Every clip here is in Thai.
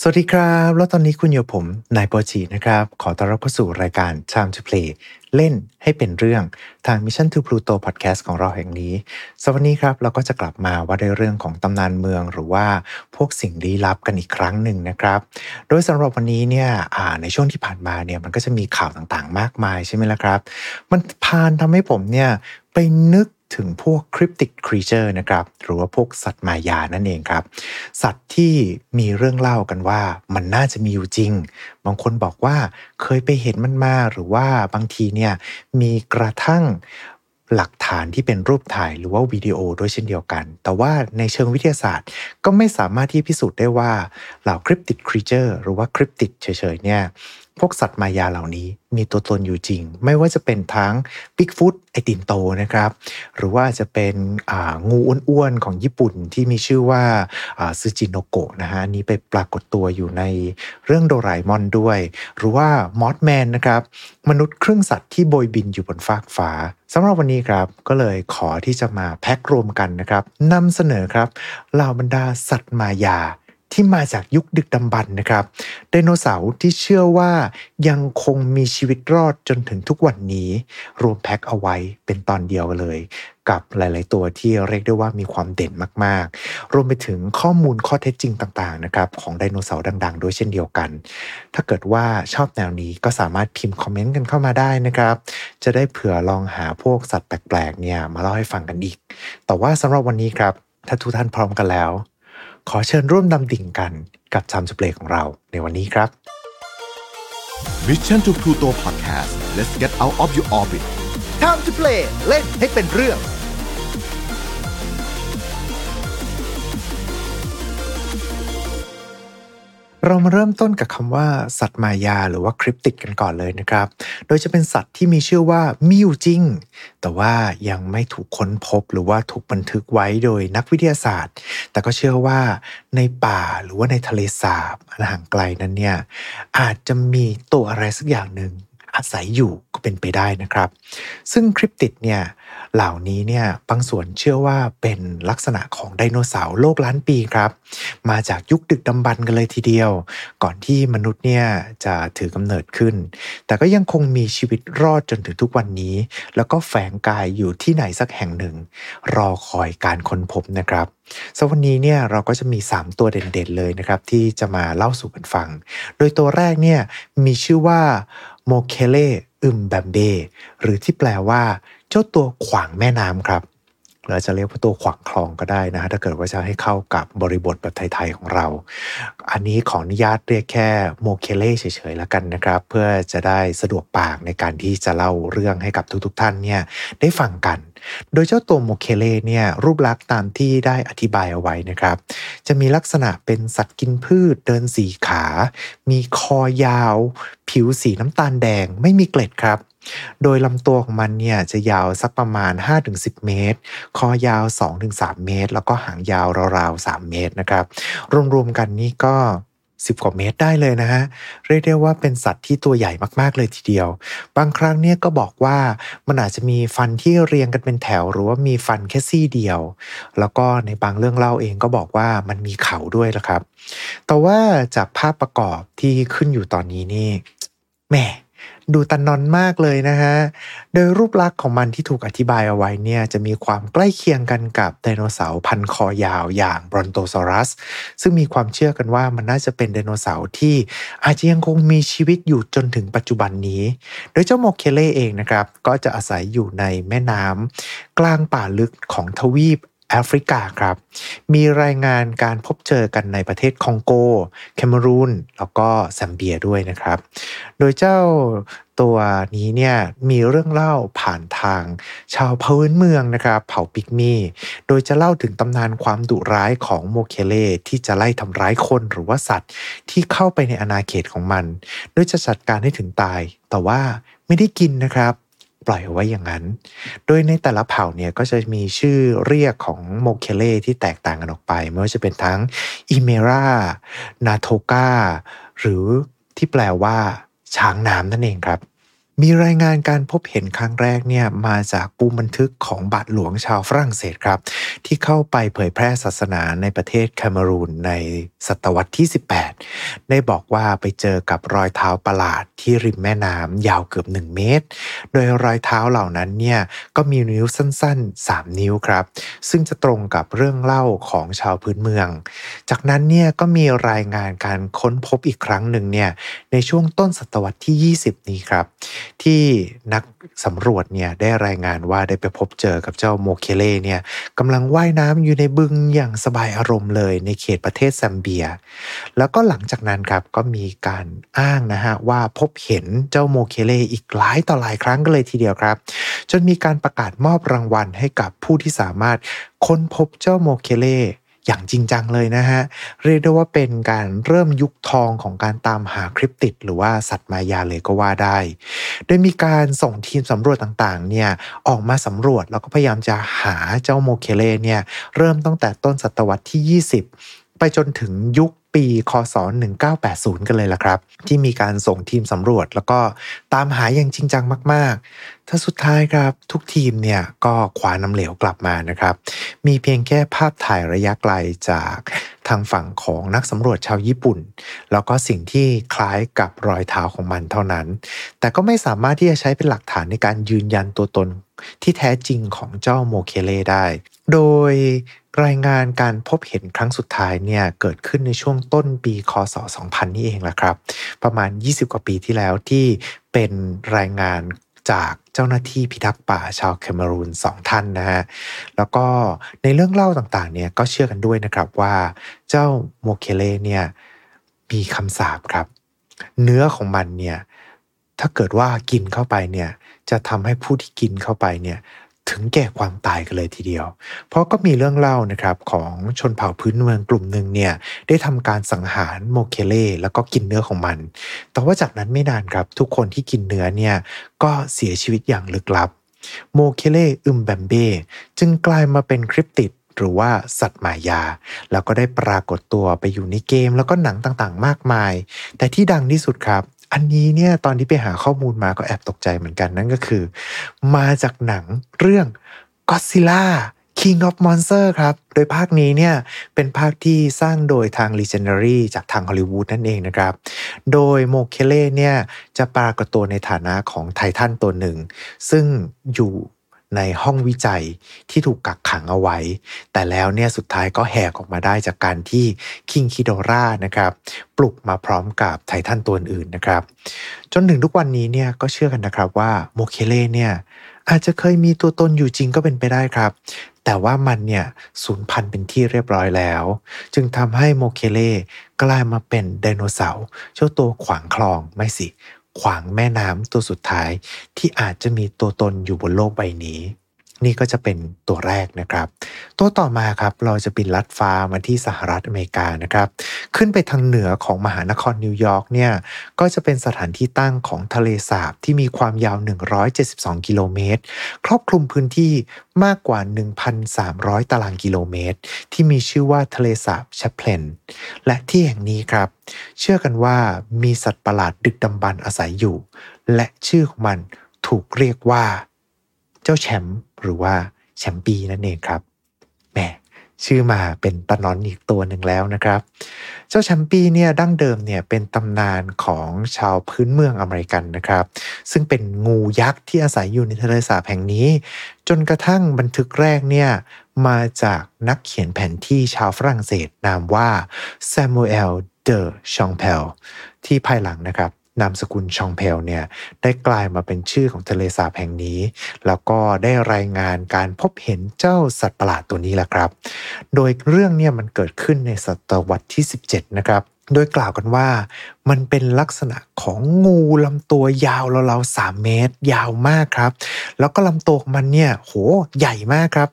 สวัสดีครับ แล้วตอนนี้คุณอยู่ผมนายโปจีนะครับ ขอต้อนรับเข้าสู่รายการ Time to Play เล่นให้เป็นเรื่องทาง Mission to Pluto Podcast ของเราแห่งนี้สวัสดีครับเราก็จะกลับมาว่าในเรื่องของตำนานเมืองหรือว่าพวกสิ่งลี้ลับกันอีกครั้งหนึ่งนะครับ โดยสำหรับวันนี้เนี่ยในช่วงที่ผ่านมาเนี่ยมันก็จะมีข่าวต่างๆ มากมายใช่ไหมล่ะครับ มันพานทำให้ผมเนี่ยไปนึก ถึงพวกคริปติกครีเจอร์นะครับหรือว่าพวกสัตว์มายานั่นเองครับ สัตว์ที่มีเรื่องเล่ากันว่ามันน่าจะมีอยู่จริง บางคนบอกว่าเคยไปเห็นมันมาหรือว่าบางทีเนี่ยมีกระทั่งหลักฐานที่เป็นรูปถ่ายหรือว่าวิดีโอด้วยเช่นเดียวกัน แต่ว่าในเชิงวิทยาศาสตร์ก็ไม่สามารถที่พิสูจน์ได้ว่าเหล่าคริปติดครีเจอร์หรือว่าคริปติดเฉยๆเนี่ย พวกสัตว์มายาเหล่านี้มีตัวตนอยู่จริง ไม่ว่าจะเป็นทั้งบิ๊กฟุตไอตินโตนะครับ หรือว่าจะเป็นงูอ้วนๆของญี่ปุ่นที่มีชื่อว่าซูจิโนโกะนะฮะนี้ไปปรากฏตัวอยู่ในเรื่องโดราเอมอนด้วย หรือว่ามอสแมนนะครับ มนุษย์ครึ่งสัตว์ที่โบยบินอยู่บนฟากฟ้าสำหรับวันนี้ครับก็เลยขอที่จะมาแพ็กรวมกันนะครับนำเสนอครับเหล่าบรรดาสัตว์มายา ที่มาจากยุคดึกดำบรรพ์นะครับไดโนเสาร์ที่เชื่อว่ายังคงมีชีวิตรอดจนถึงทุกวันนี้ รวมแพ็คเอาไว้เป็นตอนเดียวเลย กับหลาย ๆ ตัวที่เรียกได้ว่ามีความเด่นมาก ๆ รวมไปถึงข้อมูลข้อเท็จจริงต่าง ๆ นะครับ ของไดโนเสาร์ดัง ๆ ด้วยเช่นเดียวกัน ถ้าเกิดว่าชอบแนวนี้ก็สามารถพิมพ์คอมเมนต์กันเข้ามาได้นะครับ จะได้เผื่อลองหาพวกสัตว์แปลก ๆ เนี่ยมาเล่าให้ฟังกันอีก แต่ว่าสำหรับวันนี้ครับถ้าทุกท่านพร้อมกันแล้ว ขอเชิญร่วมดำดิ่งกันกับชามสเปลของเราในวันนี้ครับ Mission to Pluto Podcast let's get out of your orbit Time to play เล่นให้เป็นเรื่อง เรามาเริ่มต้นกับคำว่า สัตว์มายาหรือว่าคริปติกกันก่อนเลยนะครับ โดยจะเป็นสัตว์ที่มีชื่อว่ามีอยู่จริง แต่ว่ายังไม่ถูกค้นพบหรือว่าถูกบันทึกไว้โดยนักวิทยาศาสตร์ แต่ก็เชื่อว่าในป่าหรือว่าในทะเลสาบอันห่างไกลนั้นเนี่ยอาจจะมีตัวอะไรสักอย่างหนึ่งอาศัยอยู่ก็เป็นไปได้นะครับ ซึ่งคริปติดเนี่ย เหล่านี้เนี่ยบางส่วนเชื่อว่าเป็นลักษณะของไดโนเสาร์โลกล้านปีครับ มาจากยุคดึกดำบรรกันเลยทีเดียว ก่อนที่มนุษย์เนี่ยจะถือกำเนิดขึ้น แต่ก็ยังคงมีชีวิตรอดจนถึงทุกวันนี้ แล้วก็แฝงกายอยู่ที่ไหนสักแห่งหนึ่ง รอคอยการค้นพบนะครับสวันนี้เนี่ยเราก็จะมี 3 ตัวเด่นๆเลยนะครับ ที่จะมาเล่าสู่กันฟัง โดยตัวแรกเนี่ยมีชื่อว่าโมเคเล อึมแบมเบหรือที่แปลว่า เจ้าตัวขวางแม่น้ำครับ เราจะเรียกว่าตัวขวางคลองก็ได้นะฮะถ้าเกิดว่าจะให้เข้ากับบริบทแบบไทยๆของเรา อันนี้ขออนุญาตเรียกแค่โมเคเล่เฉยๆแล้วกันนะครับ เพื่อจะได้สะดวกปากในการที่จะเล่าเรื่องให้กับทุกๆ ท่านเนี่ยได้ฟังกัน โดยเจ้าตัวโมเคเล่เนี่ยรูปลักษณ์ตามที่ได้อธิบายเอาไว้นะครับ จะมีลักษณะเป็นสัตว์กินพืชเดินสี่ขา มีคอยาว ผิวสีน้ำตาลแดงไม่มีเกล็ดครับ โดยลำตัวของมันเนี่ยจะยาวสักประมาณ 5-10 เมตร คอยาว 2-3 เมตร แล้วก็หางยาวราวๆ 3 เมตรนะครับ รวมๆกันนี่ก็10กว่าเมตรได้เลยนะฮะ เรียกได้ว่าเป็นสัตว์ที่ตัวใหญ่มากๆเลยทีเดียว บางครั้งเนี่ยก็บอกว่ามันอาจจะมีฟันที่เรียงกันเป็นแถว หรือว่ามีฟันแค่ซี่เดียว แล้วก็ในบางเรื่องเล่าเองก็บอกว่ามันมีเขาด้วยละครับ แต่ว่าจากภาพประกอบที่ขึ้นอยู่ตอนนี้นี่แหม ดูตันนอนมากเลยนะฮะ โดยรูปลักษณ์ของมันที่ถูกอธิบายเอาไว้เนี่ยจะมีความใกล้เคียงกันกับไดโนเสาร์พันคอยาวอย่างบรอนโตซอรัส ซึ่งมีความเชื่อกันว่ามันน่าจะเป็นไดโนเสาร์ที่อาจจะยังคงมีชีวิตอยู่จนถึงปัจจุบันนี้ โดยเจ้าโมเคเล่เองนะครับ ก็จะอาศัยอยู่ในแม่น้ำกลางป่าลึกของทวีป แอฟริกาครับ มีรายงานการพบเจอกันในประเทศคองโก แคเมรูน แล้วก็แซมเบียด้วยนะครับ โดยเจ้าตัวนี้เนี่ยมีเรื่องเล่าผ่านทาง ชาวพื้นเมืองนะครับ เผ่าปิกมี่ โดยจะเล่าถึงตำนานความดุร้ายของโมเคเลที่จะไล่ทำร้ายคนหรือว่าสัตว์ ที่เข้าไปในอาณาเขตของมัน โดยจะจัดการให้ถึงตาย แต่ว่าไม่ได้กินนะครับ ปล่อยไว้อย่างนั้น โดยในแต่ละเผ่าเนี่ยก็จะมีชื่อเรียกของโมเคเลที่แตกต่างกันออกไป ไม่ว่าจะเป็นทั้งอิเมรานาโทกาหรือที่แปลว่าช้างน้ำนั่นเองครับ มีรายงานการพบเห็นครั้งแรกเนี่ยมาจากปูบันทึกของบาทหลวงชาวฝรั่งเศสครับ ที่เข้าไปเผยแพร่ศาสนาในประเทศแคเมรูนในศตวรรษที่ 18 ได้บอกว่าไปเจอกับรอยเท้าประหลาดที่ริมแม่น้ำยาวเกือบ 1 เมตร โดยรอยเท้าเหล่านั้นเนี่ยก็มีนิ้วสั้น ๆ 3 นิ้วครับ ซึ่งจะตรงกับเรื่องเล่าของชาวพื้นเมือง จากนั้นเนี่ยก็มีรายงานการค้นพบอีกครั้งหนึ่งเนี่ยในช่วงต้นศตวรรษที่ 20 นี้ครับที่นักสำรวจเนี่ยได้รายงานว่าได้ไปพบเจอกับเจ้าโมเคเล่เนี่ยกำลังว่ายน้ำอยู่ในบึงอย่างสบายอารมณ์เลยในเขตประเทศซัมเบีย แล้วก็หลังจากนั้นครับก็มีการอ้างนะฮะว่าพบเห็นเจ้าโมเคเล่อีกหลายต่อหลายครั้งกันเลยทีเดียวครับ จนมีการประกาศมอบรางวัลให้กับผู้ที่สามารถค้นพบเจ้าโมเคเล่ อย่างจริงจังเลยนะฮะ เรียกได้ว่าเป็นการเริ่มยุคทองของการตามหาคริปติด หรือว่าสัตว์มายาเลยก็ว่าได้ โดยมีการส่งทีมสำรวจต่างๆเนี่ยออกมาสำรวจแล้วก็พยายามจะหาเจ้าโมเคเลเนี่ยเริ่มตั้งแต่ต้นศตวรรษที่ 20 ไปจนถึงยุค ปี คศ 1980 กันเลยล่ะครับ ที่มีการส่งทีมสำรวจ แล้วก็ตามหาอย่างจริงจังมาก ๆ ถ้าสุดท้ายครับทุกทีมเนี่ยก็คว้าน้ำเหลวกลับมานะครับ มีเพียงแค่ภาพถ่ายระยะไกลจากทางฝั่งของนักสำรวจชาวญี่ปุ่น แล้วก็สิ่งที่คล้ายกับรอยเท้าของมันเท่านั้น แต่ก็ไม่สามารถที่จะใช้เป็นหลักฐานในการยืนยันตัวตน ที่แท้จริงของเจ้าโมเคเลได้ โดยรายงานการพบเห็นครั้งสุดท้ายเนี่ยเกิดขึ้นในช่วงต้นปีคศ 2000 นี่เองแหละครับ ประมาณ 20 กว่าปีที่แล้วที่เป็นรายงานจากเจ้าหน้าที่พิทักษ์ป่าชาวแคเมรูนสองท่านนะฮะ แล้วก็ในเรื่องเล่าต่างๆเนี่ยก็เชื่อกันด้วยนะครับว่าเจ้าโมเคเลเนี่ยมีคำสาปครับ เนื้อของมันเนี่ยถ้าเกิดว่ากินเข้าไปเนี่ย จะทำให้ผู้ที่กินเข้าไปเนี่ยถึงแก่ความตายกันเลยทีเดียว เพราะก็มีเรื่องเล่านะครับของชนเผ่าพื้นเมืองกลุ่มหนึ่งเนี่ยได้ทำการสังหารโมเคเล่แล้วก็กินเนื้อของมัน แต่ว่าจากนั้นไม่นานครับทุกคนที่กินเนื้อเนี่ยก็เสียชีวิตอย่างลึกลับ โมเคเล่อึมแบมเบ้จึงกลายมาเป็นคริปติดหรือว่าสัตว์หมายา แล้วก็ได้ปรากฏตัวไปอยู่ในเกมแล้วก็หนังต่างๆ มากมาย แต่ที่ดังที่สุดครับ อันนี้เนี่ยตอนที่ไปหาข้อมูลมาก็แอบตกใจเหมือนกันนั่นก็คือ มาจากหนังเรื่อง Godzilla King of Monster ครับ โดยภาคนี้เนี่ยเป็นภาคที่สร้างโดยทาง Legendary จากทางฮอลลีวูดนั่นเองนะครับ โดยโมเคเล่เนี่ยจะปรากฏตัวในฐานะของไททันตัวหนึ่ง ซึ่งอยู่ ในห้องวิจัยที่ถูกกักขังเอาไว้ แต่แล้วเนี่ยสุดท้ายก็แหกออกมาได้จากการที่คิงคิโดรานะครับปลุกมาพร้อมกับไททันตัวอื่นนะครับ จนถึงทุกวันนี้เนี่ยก็เชื่อกันนะครับว่าโมเคเล่เนี่ยอาจจะเคยมีตัวตนอยู่จริงก็เป็นไปได้ครับ แต่ว่ามันเนี่ยสูญพันธุ์เป็นที่เรียบร้อยแล้ว จึงทำให้โมเคเล่กลายมาเป็นไดโนเสาร์เจ้าตัวขวางคลองไม่สิ ขวางแม่น้ำตัวสุดท้ายที่อาจจะมีตัวตนอยู่บนโลกใบนี้ นี่ก็จะเป็นตัวแรกนะครับ ตัวต่อมาครับเราจะบินลัดฟ้ามาที่สหรัฐอเมริกานะครับ ขึ้นไปทางเหนือของมหานครนิวยอร์กเนี่ยก็จะเป็นสถานที่ตั้งของทะเลสาบที่มีความยาว 172 กิโลเมตร ครอบคลุมพื้นที่มากกว่า 1,300 ตารางกิโลเมตร ที่มีชื่อว่าทะเลสาบแชปเพลนและที่แห่งนี้ครับ เชื่อกันว่ามีสัตว์ประหลาดดึกดำบรรอาศัยอยู่ และชื่อของมันถูกเรียกว่า เจ้าแชมป์หรือว่าแชมปีนั่นเองครับแหมชื่อมาเป็นตะนอนอีกตัวหนึ่งแล้วนะครับ เจ้าแชมปีเนี่ยดั้งเดิมเนี่ยเป็นตำนานของชาวพื้นเมืองอเมริกันนะครับ ซึ่งเป็นงูยักษ์ที่อาศัยอยู่ในทะเลสาบแห่งนี้ จนกระทั่งบันทึกแรกเนี่ยมาจากนักเขียนแผนที่ชาวฝรั่งเศสนามว่าซามูเอลเดอชองเพลที่ภายหลังนะครับ นามสกุลชองเพลเนี่ยได้กลายมาเป็นชื่อของทะเลสาบแห่งนี้ แล้วก็ได้รายงานการพบเห็นเจ้าสัตว์ประหลาดตัวนี้แหละครับ โดยเรื่องเนี่ยมันเกิดขึ้นในศตวรรษที่ 17 นะครับโดยกล่าวกันว่ามันเป็นลักษณะของงูลำตัวยาวราวๆสามเมตร ยาวมากครับ แล้วก็ลำตัวมันเนี่ยโหใหญ่มากครับ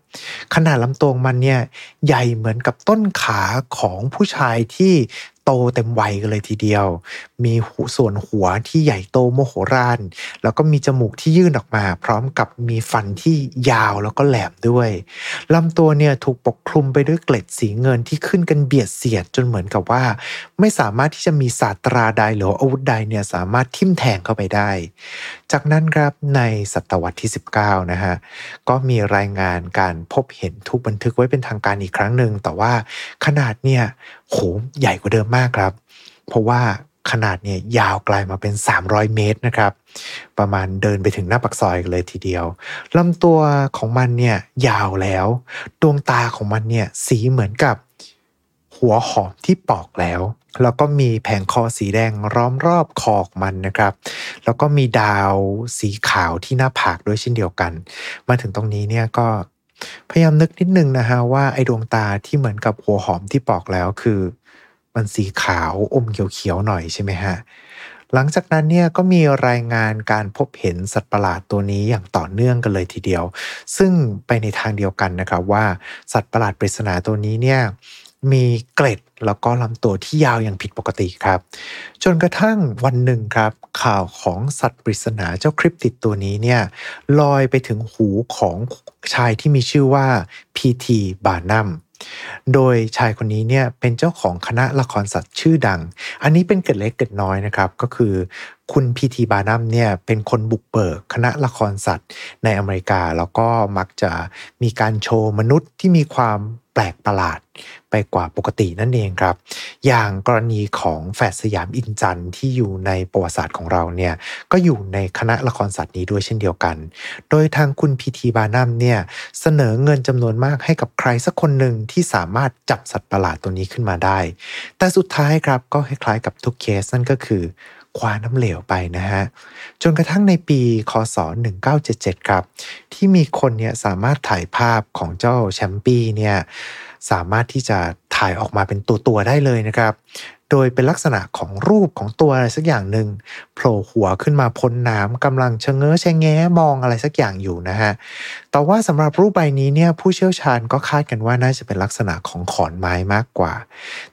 ขนาดลำตัวมันเนี่ยใหญ่เหมือนกับต้นขาของผู้ชายที่ โตเต็มวัยกันเลยทีเดียว มีส่วนหัวที่ใหญ่โตโมโหรานแล้วก็มีจมูกที่ยื่นออกมา พร้อมกับมีฟันที่ยาวแล้วก็แหลมด้วยลำตัวเนี่ยถูกปกคลุมไปด้วยเกล็ดสีเงินที่ขึ้นกันเบียดเสียดจนเหมือนกับว่า ไม่สามารถที่จะมีศาสตราใดหรืออาวุธใดเนี่ยสามารถทิ่มแทงเข้าไปได้ จากนั้นครับในศตวรรษที่ 19 นะฮะก็มีรายงานการพบเห็นถูกบันทึกไว้เป็นทางการอีกครั้งหนึ่งแต่ว่าขนาดเนี่ยโหใหญ่กว่าเดิมมากครับ เพราะว่าขนาดเนี่ยยาวไกลมาเป็น 300 เมตรนะครับ ประมาณเดินไปถึงหน้าปากซอยเลยทีเดียวลำตัวของมันเนี่ยยาวแล้ว ดวงตาของมันเนี่ยสีเหมือนกับหัวหอมที่ปอกแล้ว แล้วก็มีแผงคอสีแดงล้อมรอบคอของมันนะครับ แล้วก็มีดาวสีขาวที่หน้าผากด้วยเช่นเดียวกัน มาถึงตรงนี้เนี่ยก็พยายามนึกนิดนึงนะฮะว่าไอ้ดวงตาที่เหมือนกับหัวหอมที่ปอกแล้วคือ มันสีขาวอมเขียวๆหน่อยใช่ไหมฮะ หลังจากนั้นเนี่ยก็มีรายงานการพบเห็นสัตว์ประหลาดตัวนี้อย่างต่อเนื่องกันเลยทีเดียว ซึ่งไปในทางเดียวกันนะครับว่าสัตว์ประหลาดปริศนาตัวนี้เนี่ยมีเกร็ดแล้วก็ลำตัวที่ยาวอย่างผิดปกติครับ จนกระทั่งวันหนึ่งครับ ข่าวของสัตว์ปริศนาเจ้าคริปติดตัวนี้เนี่ยลอยไปถึงหูของชายที่มีชื่อว่าพีทีบานัม โดยชายคนนี้เนี่ยเป็นเจ้าของคณะละครสัตว์ชื่อดัง อันนี้เป็นเกิดเล็กเกิดน้อยนะครับ ก็คือคุณพีทีบานัมเนี่ยเป็นคนบุกเบิกคณะละครสัตว์ในอเมริกา แล้วก็มักจะมีการโชว์มนุษย์ที่มีความ แปลกประหลาดไปกว่าปกตินั่นเองครับ อย่างกรณีของแฝดสยามอินจันที่อยู่ในประวัติศาสตร์ของเราเนี่ยก็อยู่ในคณะละครสัตว์นี้ด้วยเช่นเดียวกัน โดยทางคุณพีทีบานัมเนี่ยเสนอเงินจำนวนมากให้กับใครสักคนหนึ่งที่สามารถจับสัตว์ประหลาดตัวนี้ขึ้นมาได้ แต่สุดท้ายครับก็คล้ายๆกับทุกเคสนั่นก็คือ คว้าน้ำเหลวไปนะฮะ จนกระทั่งในปีคศ 1977 ครับ ที่มีคนเนี่ยสามารถถ่ายภาพของเจ้าแชมปี้เนี่ยสามารถที่จะถ่ายออกมาเป็นตัวตัวได้เลยนะครับ โดยเป็นลักษณะของรูปของตัวอะไรสักอย่างหนึ่งโผล่หัวขึ้นมาพ้นน้ำกำลังชะเง้อชะแง้มองอะไรสักอย่างอยู่นะฮะ แต่ว่าสำหรับรูปใบนี้เนี่ยผู้เชี่ยวชาญก็คาดกันว่าน่าจะเป็นลักษณะของขอนไม้มากกว่า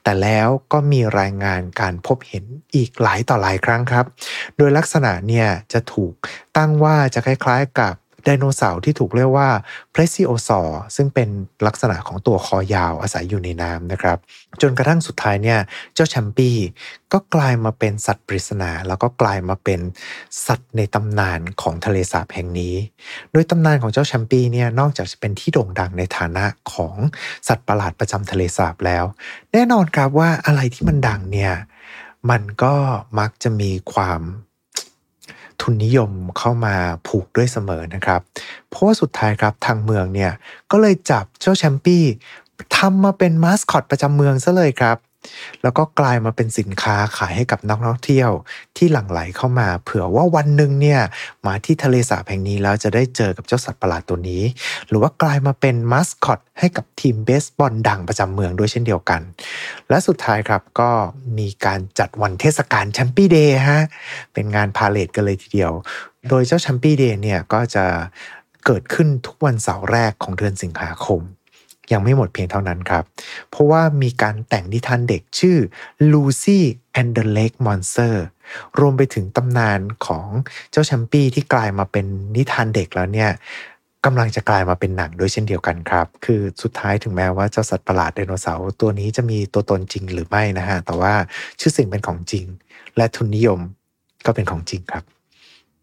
แต่แล้วก็มีรายงานการพบเห็นอีกหลายต่อหลายครั้งครับ โดยลักษณะเนี่ยจะถูกตั้งว่าจะคล้ายๆกับ ไดโนเสาร์ที่ถูกเรียกว่าเพรซิโอซอร์ซึ่งเป็นลักษณะของตัวคอยาวอาศัยอยู่ในน้ำนะครับ จนกระทั่งสุดท้ายเนี่ย เจ้าแชมปี้ก็กลายมาเป็นสัตว์ปริศนา แล้วก็กลายมาเป็นสัตว์ในตำนานของทะเลสาบแห่งนี้ โดยตำนานของเจ้าแชมปี้เนี่ยนอกจากจะเป็นที่โด่งดังในฐานะของสัตว์ประหลาดประจำทะเลสาบแล้ว แน่นอนครับว่าอะไรที่มันดังเนี่ยมันก็มักจะมีความ ทุนนิยมเข้ามาผูกด้วยเสมอนะครับ เพราะว่าสุดท้ายครับทางเมืองเนี่ยก็เลยจับเจ้าแชมปี้ทำมาเป็นมาสคอตประจำเมืองซะเลยครับ แล้วก็กลายมาเป็นสินค้าขายให้กับนักท่องเที่ยวที่หลั่งไหลเข้ามา เผื่อว่าวันหนึ่งเนี่ยมาที่ทะเลสาบแห่งนี้แล้วจะได้เจอกับเจ้าสัตว์ประหลาดตัวนี้ หรือว่ากลายมาเป็นมาสคอตให้กับทีมเบสบอลดังประจำเมืองด้วยเช่นเดียวกัน และสุดท้ายครับก็มีการจัดวันเทศกาล Champy Day ฮะเป็นงานพาเหรดกันเลยทีเดียว โดยเจ้า Champy Day เนี่ยก็จะเกิดขึ้นทุกวันเสาร์แรกของเดือนสิงหาคม ยังไม่หมดเพียงเท่านั้นครับ เพราะว่ามีการแต่งนิทานเด็กชื่อ Lucy and the Lake Monster รวมไปถึงตำนานของเจ้าแชมปี้ที่กลายมาเป็นนิทานเด็กแล้วเนี่ยกำลังจะกลายมาเป็นหนังด้วยเช่นเดียวกันครับ คือสุดท้ายถึงแม้ว่าเจ้าสัตว์ประหลาดไดโนเสาร์ตัวนี้จะมีตัวตนจริงหรือไม่นะฮะ แต่ว่าชื่อสิ่งเป็นของจริง และทุนนิยมก็เป็นของจริงครับ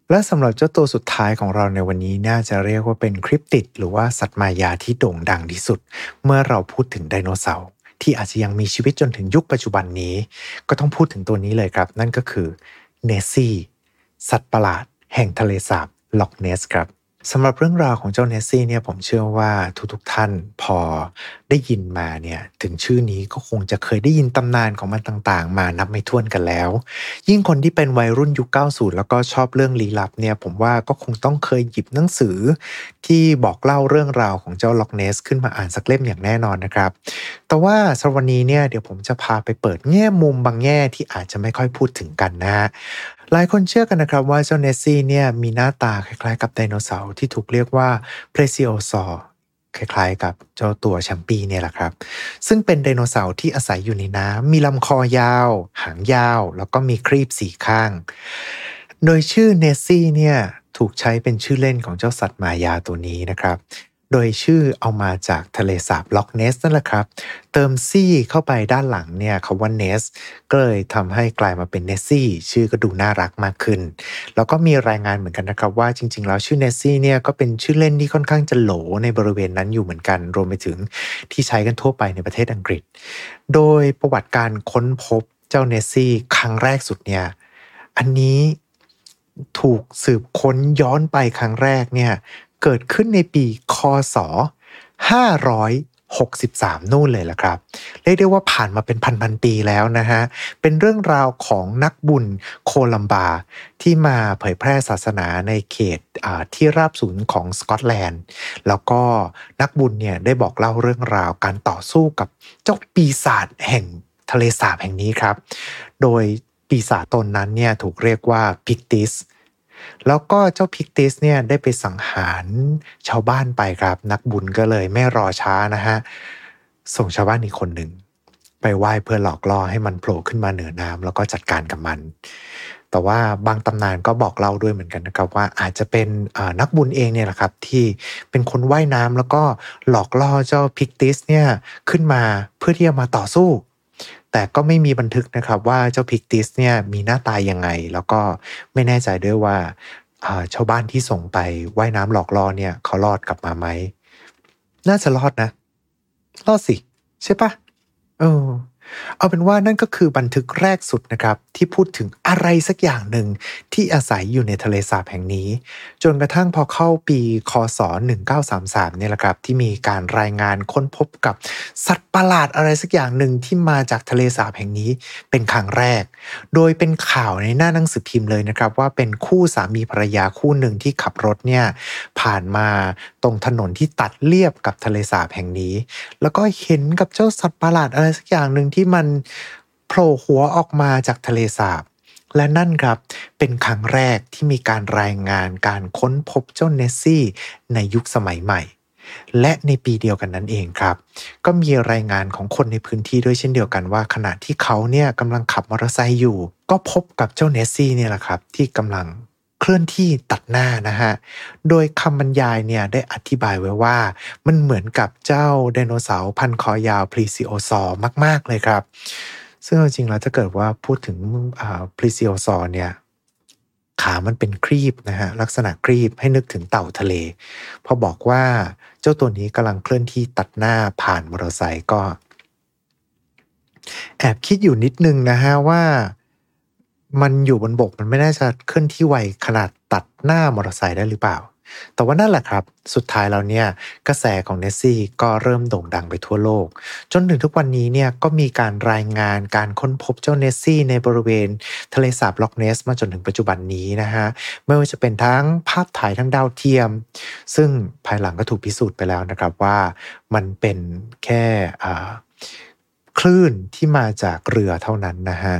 และสำหรับเจ้าตัวสุดท้ายของเราในวันนี้น่าจะเรียกว่าเป็นคริปติดหรือว่าสัตว์มายาที่โด่งดังที่สุด เมื่อเราพูดถึงไดโนเสาร์ที่อาจจะยังมีชีวิตจนถึงยุคปัจจุบันนี้ ก็ต้องพูดถึงตัวนี้เลยครับ นั่นก็คือเนสซี่สัตว์ประหลาด แห่งทะเลสาบล็อกเนสครับ สำหรับเรื่องราวของเจ้าเนสซี่เนี่ยผมเชื่อว่าทุกๆท่านพอได้ยินมาเนี่ยถึงชื่อนี้ก็คงจะเคยได้ยินตำนานของมันต่างๆ มานับไม่ถ้วนกันแล้ว ยิ่งคนที่เป็นวัยรุ่นยุค 90 แล้วก็ชอบเรื่องลี้ลับเนี่ยผมว่าก็คงต้องเคยหยิบหนังสือ ที่บอกเล่าเรื่องราวของเจ้าล็อกเนส ขึ้นมาอ่านสักเล่มอย่างแน่นอนนะครับ แต่ว่าสำหรับวันนี้เนี่ยเดี๋ยวผมจะพาไปเปิดแง่มุมบางแง่ที่อาจจะไม่ค่อยพูดถึงกันนะ หลายคนเชื่อกันนะครับว่าเจ้าเนสซี่เนี่ยมีหน้าตาคล้ายๆ กับไดโนเสาร์ที่ถูกเรียกว่า plesiosaur คล้ายๆ กับเจ้าตัวแชมปีเนี่ยแหละครับ ซึ่งเป็นไดโนเสาร์ที่อาศัยอยู่ในน้ำมีลำคอยาว หางยาว แล้วก็มีครีบสีข้าง โดยชื่อเนสซี่เนี่ยถูกใช้เป็นชื่อเล่นของเจ้าสัตว์มายาตัวนี้นะครับ โดยชื่อเอามาจากทะเลสาบล็อกเนสนั่นแหละครับ เติมซี่เข้าไปด้านหลังเนี่ยคำว่าเนสก็เลยทำให้กลายมาเป็นเนสซี่ชื่อก็ดูน่ารักมากขึ้น แล้วก็มีรายงานเหมือนกันนะครับว่าจริง ๆ แล้วชื่อเนสซี่เนี่ยก็เป็นชื่อเล่นที่ค่อนข้างจะโหลในบริเวณนั้นอยู่เหมือนกัน รวมไปถึงที่ใช้กันทั่วไปในประเทศอังกฤษ โดยประวัติการค้นพบเจ้าเนสซี่ครั้งแรกสุดเนี่ยอันนี้ถูกสืบค้นย้อนไปครั้งแรกเนี่ย เกิดขึ้นในปีคศ 563 นู่นเลยล่ะครับ เรียกได้ว่าผ่านมาเป็นพันๆปีแล้วนะฮะ เป็นเรื่องราวของนักบุญโคลัมบาที่มาเผยแพร่ศาสนาในเขตที่ราบสูงของสกอตแลนด์ แล้วก็นักบุญเนี่ยได้บอกเล่าเรื่องราวการต่อสู้กับเจ้าปีศาจแห่งทะเลสาบแห่งนี้ครับ โดยปีศาจตนนั้นเนี่ยถูกเรียกว่าพิกติส แล้วก็เจ้าพิกติสเนี่ยได้ไปสังหารชาวบ้านไปครับ นักบุญก็เลยไม่รอช้านะฮะส่งชาวบ้านอีกคนหนึ่งไปไหว้เพื่อหลอกล่อให้มันโผล่ขึ้นมาเหนือน้ำแล้วก็จัดการกับมัน แต่ว่าบางตำนานก็บอกเล่าด้วยเหมือนกันนะครับว่าอาจจะเป็นนักบุญเองเนี่ยแหละครับที่เป็นคนว่ายน้ำแล้วก็หลอกล่อเจ้าพิกติสเนี่ยขึ้นมาเพื่อที่จะมาต่อสู้ แต่ก็ไม่มีบันทึกนะครับว่าเจ้าพิกติสเนี่ยมีหน้าตายยังไง แล้วก็ไม่แน่ใจด้วยว่าชาวบ้านที่ส่งไปว่ายน้ำหลอกล่อเนี่ยเขารอดกลับมาไหม น่าจะรอดนะ รอดสิ ใช่ปะเออ เอาเป็นว่านั่นก็คือบันทึกแรกสุดนะครับ ที่พูดถึงอะไรสักอย่างหนึ่งที่อาศัยอยู่ในทะเลสาบแห่งนี้ จนกระทั่งพอเข้าปีคศ 1933เนี่ยแหละครับ ที่มีการรายงานค้นพบกับสัตว์ประหลาดอะไรสักอย่างหนึ่งที่มาจากทะเลสาบแห่งนี้เป็นครั้งแรก โดยเป็นข่าวในหน้าหนังสือพิมพ์เลยนะครับ ว่าเป็นคู่สามีภรรยาคู่หนึ่งที่ขับรถเนี่ยผ่านมาตรงถนนที่ตัดเลียบกับทะเลสาบแห่งนี้ แล้วก็เห็นกับเจ้าสัตว์ประหลาดอะไรสักอย่างหนึ่งที่มันโผล่หัวออกมาจากทะเลสาบ และนั่นครับเป็นครั้งแรกที่มีการรายงานการค้นพบเจ้าเนสซี่ในยุคสมัยใหม่ และในปีเดียวกันนั้นเองครับ ก็มีรายงานของคนในพื้นที่ด้วยเช่นเดียวกันว่า ขณะที่เขาเนี่ยกำลังขับมอเตอร์ไซค์อยู่ ก็พบกับเจ้าเนสซี่เนี่ยแหละครับ ที่กำลัง เคลื่อนที่ตัดหน้านะฮะ โดยคำบรรยายเนี่ยได้อธิบายไว้ว่ามันเหมือนกับเจ้าไดโนเสาร์พันธุ์คอยาว plesiosaur มาก ๆ เลยครับ ซึ่งจริงๆแล้วถ้าเกิดว่าพูดถึงพลีซิโอซอร์เนี่ยขามันเป็นครีบนะฮะลักษณะครีบให้นึกถึงเต่าทะเล พอบอกว่าเจ้าตัวนี้กำลังเคลื่อนที่ตัดหน้าผ่านมอเตอร์ไซค์ก็ แอบคิดอยู่นิดนึงนะฮะว่า มันอยู่บนบกมันไม่น่าจะเคลื่อนที่ไวขนาดตัดหน้ามอเตอร์ไซค์ได้หรือเปล่า แต่ว่านั่นแหละครับ สุดท้ายแล้วเนี่ย กระแสของเนสซี่ก็เริ่มโด่งดังไปทั่วโลก จนถึงทุกวันนี้เนี่ยก็มีการรายงานการค้นพบเจ้าเนสซี่ในบริเวณทะเลสาบล็อกเนส มาจนถึงปัจจุบันนี้นะฮะ ไม่ว่าจะเป็นทั้งภาพถ่ายทั้งดาวเทียม ซึ่งภายหลังก็ถูกพิสูจน์ไปแล้วนะครับว่ามันเป็นแค่คลื่นที่มาจากเรือเท่านั้นนะฮะ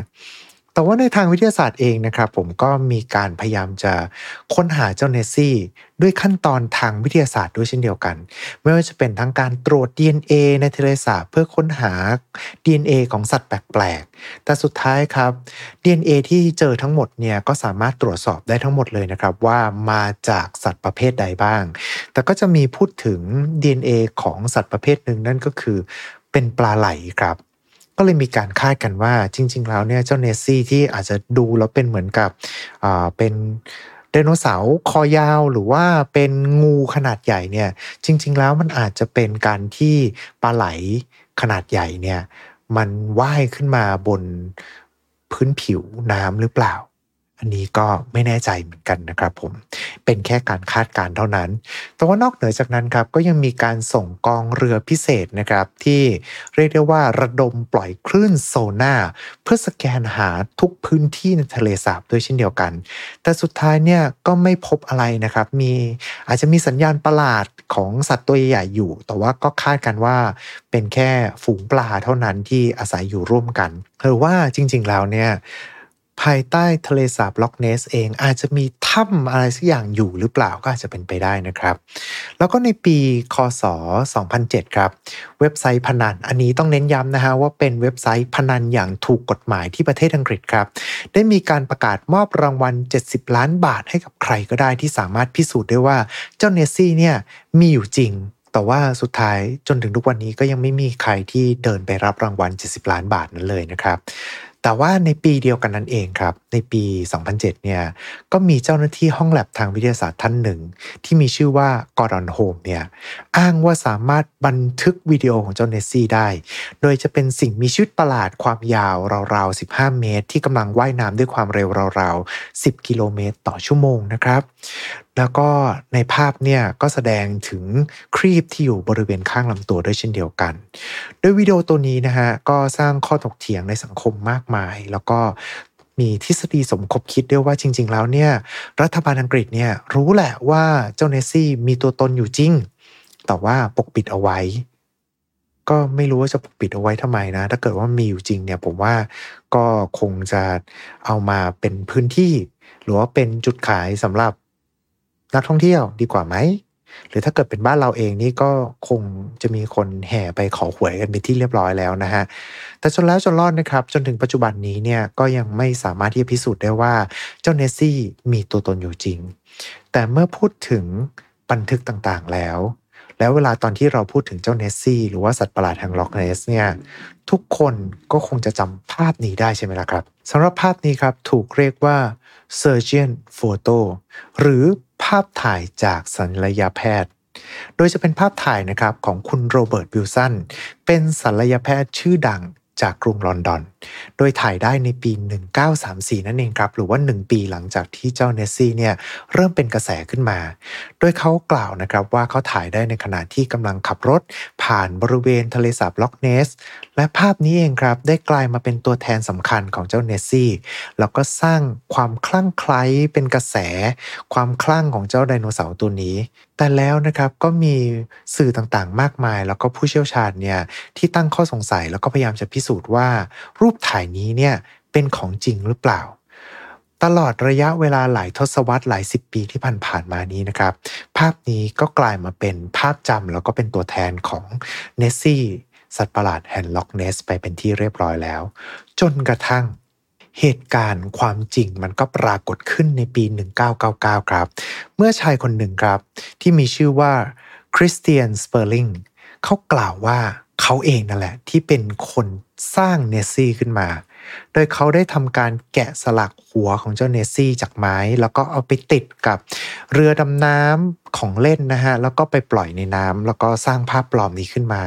แต่ว่าในทางวิทยาศาสตร์เองนะครับผมก็มีการพยายามจะค้นหาเจ้าเนสซี่ด้วยขั้นตอนทางวิทยาศาสตร์ด้วยเช่นเดียวกัน ไม่ว่าจะเป็นทั้งการตรวจ DNA ในทะเลสาบเพื่อค้นหา DNA ของสัตว์แปลกๆ แต่สุดท้ายครับ DNA ที่เจอทั้งหมดเนี่ยก็สามารถตรวจสอบได้ทั้งหมดเลยนะครับ ว่ามาจากสัตว์ประเภทใดบ้าง แต่ก็จะมีพูดถึง DNA ของสัตว์ประเภทหนึ่งนั่นก็คือเป็นปลาไหลครับ ก็เลยมีการคาดกันว่าจริง ๆ แล้วเนี่ยเจ้าเนสซี่ที่อาจจะดูแล้วเป็นเหมือนกับอ่าเป็นไดโนเสาร์คอยาวหรือว่าเป็นงูขนาดใหญ่เนี่ยจริง ๆ แล้วมันอาจจะเป็นการที่ปลาไหลขนาดใหญ่เนี่ยมันว่ายขึ้นมาบนพื้นผิวน้ำหรือเปล่า อันนี้ก็ไม่แน่ใจเหมือนกันนะครับผม เป็นแค่การคาดการเท่านั้น แต่ว่านอกเหนือจากนั้นครับก็ยังมีการส่งกองเรือพิเศษนะครับ ที่เรียกได้ว่าระดมปล่อยคลื่นโซน่าเพื่อสแกนหาทุกพื้นที่ในทะเลสาบด้วยเช่นเดียวกัน แต่สุดท้ายเนี่ยก็ไม่พบอะไรนะครับ มีอาจจะมีสัญญาณประหลาดของสัตว์ตัวใหญ่อยู่ แต่ว่าก็คาดกันว่าเป็นแค่ฝูงปลาเท่านั้นที่อาศัยอยู่ร่วมกันหรือว่าจริง ๆ แล้วเนี่ย ภายใต้ทะเลสาบล็อกเนสเองอาจจะมีถ้ำอะไรสักอย่างอยู่หรือเปล่าก็อาจจะเป็นไปได้นะครับ แล้วก็ในปีคศ 2007 ครับ เว็บไซต์พนัน อันนี้ต้องเน้นย้ำนะฮะว่าเป็นเว็บไซต์พนันอย่างถูกกฎหมายที่ประเทศอังกฤษครับ ได้มีการประกาศมอบรางวัล 70 ล้านบาทให้กับใครก็ได้ที่สามารถพิสูจน์ได้ว่าเจ้าเนสซี่เนี่ยมีอยู่จริงแต่ว่าสุดท้ายจนถึงทุกวันนี้ก็ยังไม่มีใครที่เดินไปรับรางวัล 70 ล้านบาทนั้นเลยนะครับ แต่ว่าในปีเดียวกันนั้นเองครับ ในปี 2007 เนี่ย ก็มีเจ้าหน้าที่ห้องแลบทางวิทยาศาสตร์ท่านหนึ่ง ที่มีชื่อว่ากอร์ดอนโฮมเนี่ย อ้างว่าสามารถบันทึกวิดีโอของเจ้าเนสซี่ได้ โดยจะเป็นสิ่งมีชีวิตประหลาดความยาวราวๆ 15 เมตร ที่กำลังว่ายน้ำด้วยความเร็วราวๆ 10 กิโลเมตรต่อชั่วโมงนะครับ แล้วก็ในภาพเนี่ยก็แสดงถึงครีบที่อยู่บริเวณข้างลำตัวด้วยเช่นเดียวกัน โดยวิดีโอตัวนี้นะฮะก็สร้างข้อถกเถียงในสังคมมากมาย แล้วก็มีทฤษฎีสมคบคิดด้วยว่าจริง ๆ แล้วเนี่ยรัฐบาลอังกฤษเนี่ยรู้แหละว่าเจ้าเนซี่มีตัวตนอยู่จริง แต่ว่าปกปิดเอาไว้ ก็ไม่รู้ว่าจะปกปิดเอาไว้ทำไมนะ ถ้าเกิดว่ามีอยู่จริงเนี่ยผมว่าก็คงจะเอามาเป็นพื้นที่ หรือว่าเป็นจุดขายสำหรับ นักท่องเที่ยวดีกว่าไหม หรือถ้าเกิดเป็นบ้านเราเองนี่ก็คงจะมีคนแห่ไปขอหวยกันเป็นที่เรียบร้อยแล้วนะฮะ แต่จนแล้วจนรอดนะครับ จนถึงปัจจุบันนี้เนี่ยก็ยังไม่สามารถที่จะพิสูจน์ได้ว่าเจ้าเนสซี่มีตัวตนอยู่จริง แต่เมื่อพูดถึงบันทึกต่างๆแล้ว แล้วเวลาตอนที่เราพูดถึงเจ้าเนสซี่หรือว่าสัตว์ประหลาดแห่งล็อกเนสเนี่ยทุกคนก็คงจะจำภาพนี้ได้ใช่ไหมล่ะครับสำหรับภาพนี้ครับถูกเรียกว่า surgeon photo หรือภาพถ่ายจากศัลยแพทย์ โดยจะเป็นภาพถ่ายนะครับของคุณโรเบิร์ตวิลสันเป็นศัลยแพทย์ชื่อดัง จากกรุงลอนดอน โดยถ่ายได้ในปี 1934 นั่นเองครับ หรือว่า 1 ปีหลังจากที่เจ้าเนสซี่เนี่ยเริ่มเป็นกระแสขึ้นมา โดยเขากล่าวนะครับว่าเขาถ่ายได้ในขณะที่กำลังขับรถ ผ่านบริเวณทะเลสาบล็อกเนส และภาพนี้เองครับ ได้กลายมาเป็นตัวแทนสำคัญของเจ้าเนสซี่แล้วก็สร้างความคลั่งไคล้เป็นกระแส ความคลั่งของเจ้าไดโนเสาร์ตัวนี้ แต่แล้วนะครับก็มีสื่อต่างๆ มากมาย แล้วก็ผู้เชี่ยวชาญเนี่ยที่ตั้งข้อสงสัยแล้วก็พยายามจะพิสูจน์ว่า รูปถ่ายนี้เนี่ยเป็นของจริงหรือเปล่าตลอดระยะเวลาหลายทศวรรษหลายสิบปีที่ผ่านๆมานี้นะครับ ภาพนี้ก็กลายมาเป็นภาพจำแล้วก็เป็นตัวแทนของเนสซี่ สัตว์ประหลาดแฮนล็อกเนสไปเป็นที่เรียบร้อยแล้ว จนกระทั่งเหตุการณ์ความจริงมันก็ปรากฏขึ้นในปี 1999 ครับ เมื่อชายคนหนึ่งครับ ที่มีชื่อว่าคริสเตียนสเปอร์ลิงเขากล่าวว่าเขาเองนั่นแหละ ที่เป็นคนสร้างเนสซี่ขึ้นมา โดยเขาได้ทำการแกะสลักหัวของเจ้าเนสซี่จากไม้ แล้วก็เอาไปติดกับเรือดำน้ำของเล่นนะฮะ แล้วก็ไปปล่อยในน้ำแล้วก็สร้างภาพปลอมนี้ขึ้นมา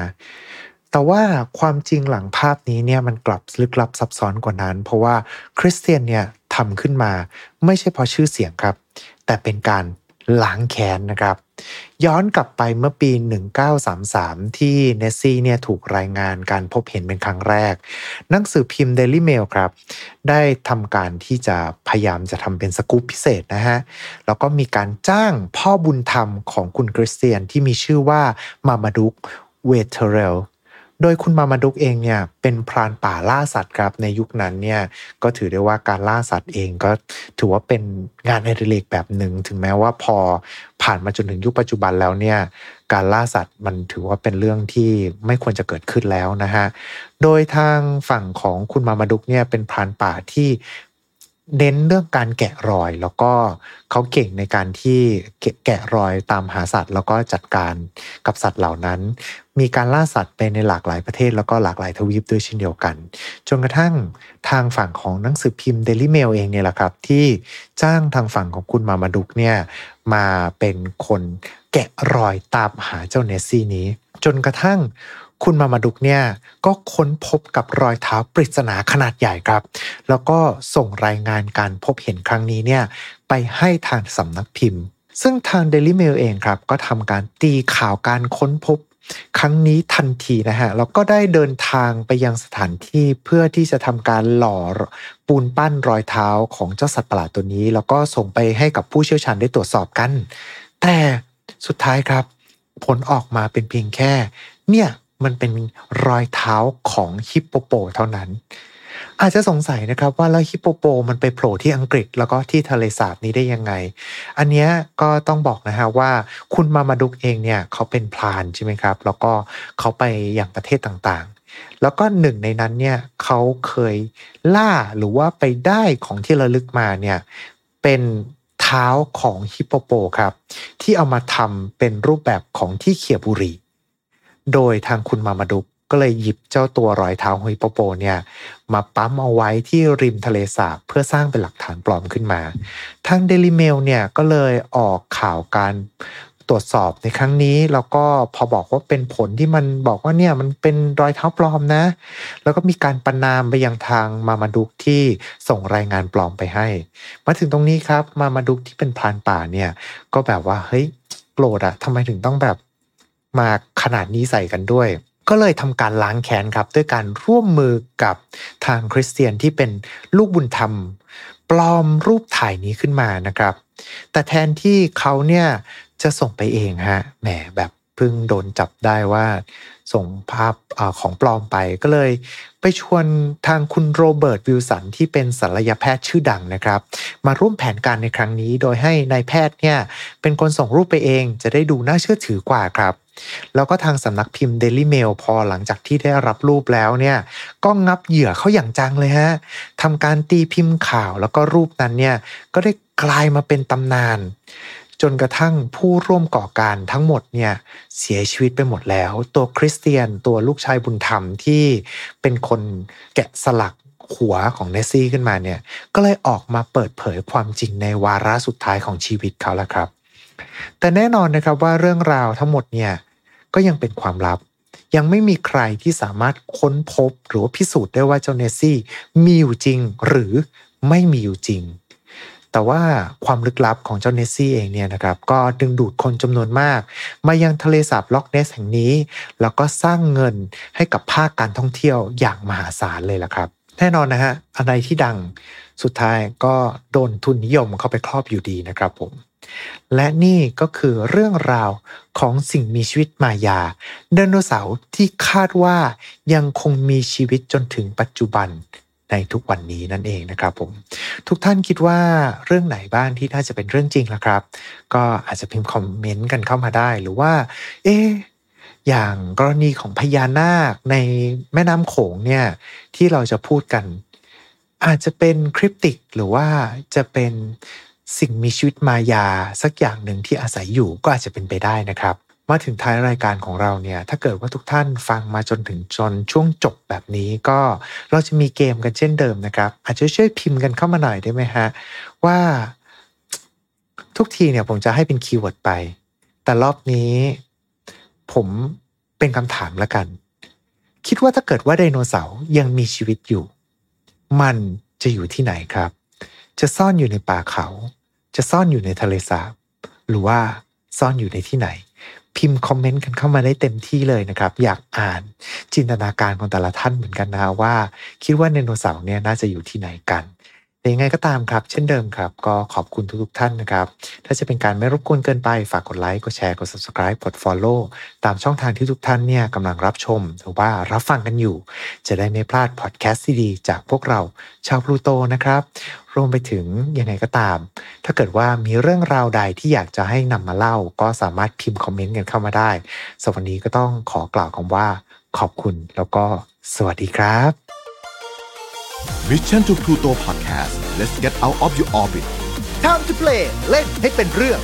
แต่ว่าความจริงหลังภาพนี้เนี่ยมันกลับลึกลับซับซ้อนกว่านั้น เพราะว่าคริสเตียนเนี่ยทำขึ้นมาไม่ใช่เพราะชื่อเสียงครับ แต่เป็นการล้างแค้นนะครับ ย้อนกลับไปเมื่อปี 1933 ที่เนสซี่เนี่ยถูกรายงานการพบเห็นเป็นครั้งแรก หนังสือพิมพ์ Daily Mail ครับ ได้ทำการที่จะพยายามจะทำเป็นสกู๊ปพิเศษนะฮะ แล้วก็มีการจ้างพ่อบุญธรรมของคุณคริสเตียนที่มีชื่อว่ามามาดุกเวเทเรล โดยคุณมามาดุกเองเนี่ยเป็นพรานป่าล่าสัตว์ครับในยุคนั้นเนี่ยก็ถือได้ว่าการล่าสัตว์เองก็ถือว่าเป็นงานอดิเรกแบบหนึ่งถึงแม้ว่าพอผ่านมาจนถึงยุคปัจจุบันแล้วเนี่ยการล่าสัตว์มันถือว่าเป็นเรื่องที่ไม่ควรจะเกิดขึ้นแล้วนะฮะโดยทางฝั่งของคุณมามาดุกเนี่ยเป็นพรานป่าที่ เน้นเรื่องการแกะรอย แล้วก็เขาเก่งในการที่แกะรอยตามหาสัตว์ แล้วก็จัดการกับสัตว์เหล่านั้น มีการล่าสัตว์ไปในหลากหลายประเทศ แล้วก็หลากหลายทวีปด้วยเช่นเดียวกัน จนกระทั่งทางฝั่งของหนังสือพิมพ์ Daily Mail เองเนี่ยแหละครับ ที่จ้างทางฝั่งของคุณมามาดุกเนี่ยมาเป็นคนแกะรอยตามหาเจ้าเนสซี่นี้ จนกระทั่ง คุณมามาดุกเนี่ยก็ค้นพบกับรอยเท้าปริศนาขนาดใหญ่ครับ แล้วก็ส่งรายงานการพบเห็นครั้งนี้เนี่ยไปให้ทางสำนักพิมพ์ ซึ่งทาง Daily Mail เองครับ ก็ทำการตีข่าวการค้นพบครั้งนี้ทันทีนะฮะแล้วก็ได้เดินทางไปยังสถานที่เพื่อที่จะทำการหล่อปูนปั้นรอยเท้าของเจ้าสัตว์ประหลาดตัวนี้ แล้วก็ส่งไปให้กับผู้เชี่ยวชาญได้ตรวจสอบกัน แต่สุดท้ายครับ ผลออกมาเป็นเพียงแค่ เนี่ย มันเป็นรอยเท้าของฮิปโปโปเท่านั้น อาจจะสงสัยนะครับว่าแล้วฮิปโปโปมันไปโผล่ที่อังกฤษแล้วก็ที่ทะเลสาบนี้ได้ยังไง อันนี้ก็ต้องบอกนะฮะว่าคุณมามาดุกเองเนี่ยเขาเป็นพลานใช่ไหมครับ แล้วก็เขาไปอย่างประเทศต่างๆ แล้วก็หนึ่งในนั้นเนี่ยเขาเคยล่าหรือว่าไปได้ของที่ระลึกมาเนี่ยเป็นเท้าของฮิปโปโปครับที่เอามาทำเป็นรูปแบบของที่เขียบุรี โดยทางคุณมามาดุกก็เลยหยิบเจ้าตัวรอยเท้าฮิปโปโปเนี่ยมาปั๊มเอาไว้ที่ริมทะเลสาบเพื่อสร้างเป็นหลักฐานปลอมขึ้นมา ทางเดลิเมลเนี่ยก็เลยออกข่าวการตรวจสอบในครั้งนี้แล้วก็พอบอกว่าเป็นผลที่มันบอกว่าเนี่ยมันเป็นรอยเท้าปลอมนะ แล้วก็มีการประนามไปยังทางมามาดุกที่ส่งรายงานปลอมไปให้ มาถึงตรงนี้ครับมามาดุกที่เป็นพรานป่าเนี่ยก็แบบว่าเฮ้ยโกรธอะทำไมถึงต้องแบบ มาขนาดนี้ใส่กันด้วย ก็เลยทำการล้างแค้นครับ ด้วยการร่วมมือกับทางคริสเตียนที่เป็นลูกบุญธรรม ปลอมรูปถ่ายนี้ขึ้นมานะครับ แต่แทนที่เขาเนี่ยจะส่งไปเองฮะแหมแบบเพิ่งโดนจับได้ว่าส่งภาพอของปลอมไปก็เลย ไปชวนทางคุณโรเบิร์ตวิลสันที่เป็นศัลยแพทย์ชื่อดังนะครับ มาร่วมแผนการในครั้งนี้ โดยให้นายแพทย์เนี่ยเป็นคนส่งรูปไปเองจะได้ดูน่าเชื่อถือกว่าครับ แล้วก็ทางสำนักพิมพ์ Daily Mail พอหลังจากที่ได้รับรูปแล้วเนี่ยก็งับเหยื่อเขาอย่างจังเลยฮะทำการตีพิมพ์ข่าวแล้วก็รูปนั้นเนี่ยก็ได้กลายมาเป็นตำนาน จนกระทั่งผู้ร่วมก่อการทั้งหมดเนี่ยเสียชีวิตไปหมดแล้ว ตัวคริสเตียนตัวลูกชายบุญธรรมที่เป็นคนแกะสลักหัวของเนสซี่ขึ้นมาเนี่ยก็เลยออกมาเปิดเผยความจริงในวาระสุดท้ายของชีวิตเขาแล้วครับ แต่แน่นอนนะครับว่าเรื่องราวทั้งหมดเนี่ย ก็ยังเป็นความลับ ยังไม่มีใครที่สามารถค้นพบหรือพิสูจน์ได้ว่าเจ้าเนสซี่มีอยู่จริงหรือไม่มีอยู่จริง แต่ว่าความลึกลับของเจ้าเนสซี่เองเนี่ยนะครับ ก็ดึงดูดคนจำนวนมาก มายังทะเลสาบล็อกเนสแห่งนี้ แล้วก็สร้างเงินให้กับภาคการท่องเที่ยวอย่างมหาศาลเลยล่ะครับ แน่นอนนะฮะอะไรที่ดังสุดท้ายก็โดนทุนนิยมเข้าไปครอบอยู่ดีนะครับผม และนี่ก็คือเรื่องราวของสิ่งมีชีวิตมายาไดโนเสาร์ที่คาดว่ายังคงมีชีวิตจนถึงปัจจุบันในทุกวันนี้นั่นเองนะครับผม ทุกท่านคิดว่าเรื่องไหนบ้างที่น่าจะเป็นเรื่องจริงล่ะครับ ก็อาจจะพิมพ์คอมเมนต์กันเข้ามาได้หรือว่า เอ๊อย่างกรณีของพญานาคในแม่น้ำโขงเนี่ยที่เราจะพูดกัน อาจจะเป็นคริปติกหรือว่าจะเป็น สิ่งมีชีวิตมายาสักอย่างหนึ่งที่อาศัยอยู่ก็อาจจะเป็นไปได้นะครับ มาถึงท้ายรายการของเราเนี่ยถ้าเกิดว่าทุกท่านฟังมาจนถึงจนช่วงจบแบบนี้ก็เราจะมีเกมกันเช่นเดิมนะครับ อาจจะช่วยพิมพ์กันเข้ามาหน่อยได้ไหมฮะว่าทุกทีเนี่ยผมจะให้เป็น keyword ไป แต่รอบนี้ ผมเป็นคำถามแล้วกัน คิดว่าถ้าเกิดว่าไดโนเสาร์ยังมีชีวิตอยู่ มันจะอยู่ที่ไหนครับ จะซ่อนอยู่ในป่าเขา จะซ่อนอยู่ในทะเลสาบ หรือว่าซ่อนอยู่ในที่ไหน พิมพ์คอมเมนต์กันเข้ามาได้เต็มที่เลยนะครับ อยากอ่านจินตนาการของแต่ละท่านเหมือนกันนะว่า คิดว่าไดโนเสาร์เนี่ยน่าจะอยู่ที่ไหนกันแต่ยังไงก็ตามครับ เช่นเดิมครับ ก็ขอบคุณทุกๆท่านนะครับ ถ้าจะเป็นการไม่รบกวนเกินไป ฝากกดไลค์กดแชร์กด subscribe กด follow ตามช่องทางที่ทุกท่านเนี่ยกำลังรับชม หรือว่ารับฟังกันอยู่ จะได้ไม่พลาดพอดแคสต์ดีๆจากพวกเราชาวพลูโตนะครับ รวมไปถึงยังไงก็ตาม ถ้าเกิดว่ามีเรื่องราวใดที่อยากจะให้นำมาเล่า ก็สามารถพิมพ์คอมเมนต์กันเข้ามาได้สำหรับวันนี้ก็ต้องขอกล่าวคำว่า ขอบคุณแล้วก็สวัสดีครับ Mission to Pluto Podcast let's get out of your orbit Time to play เล่นให้เป็นเรื่อง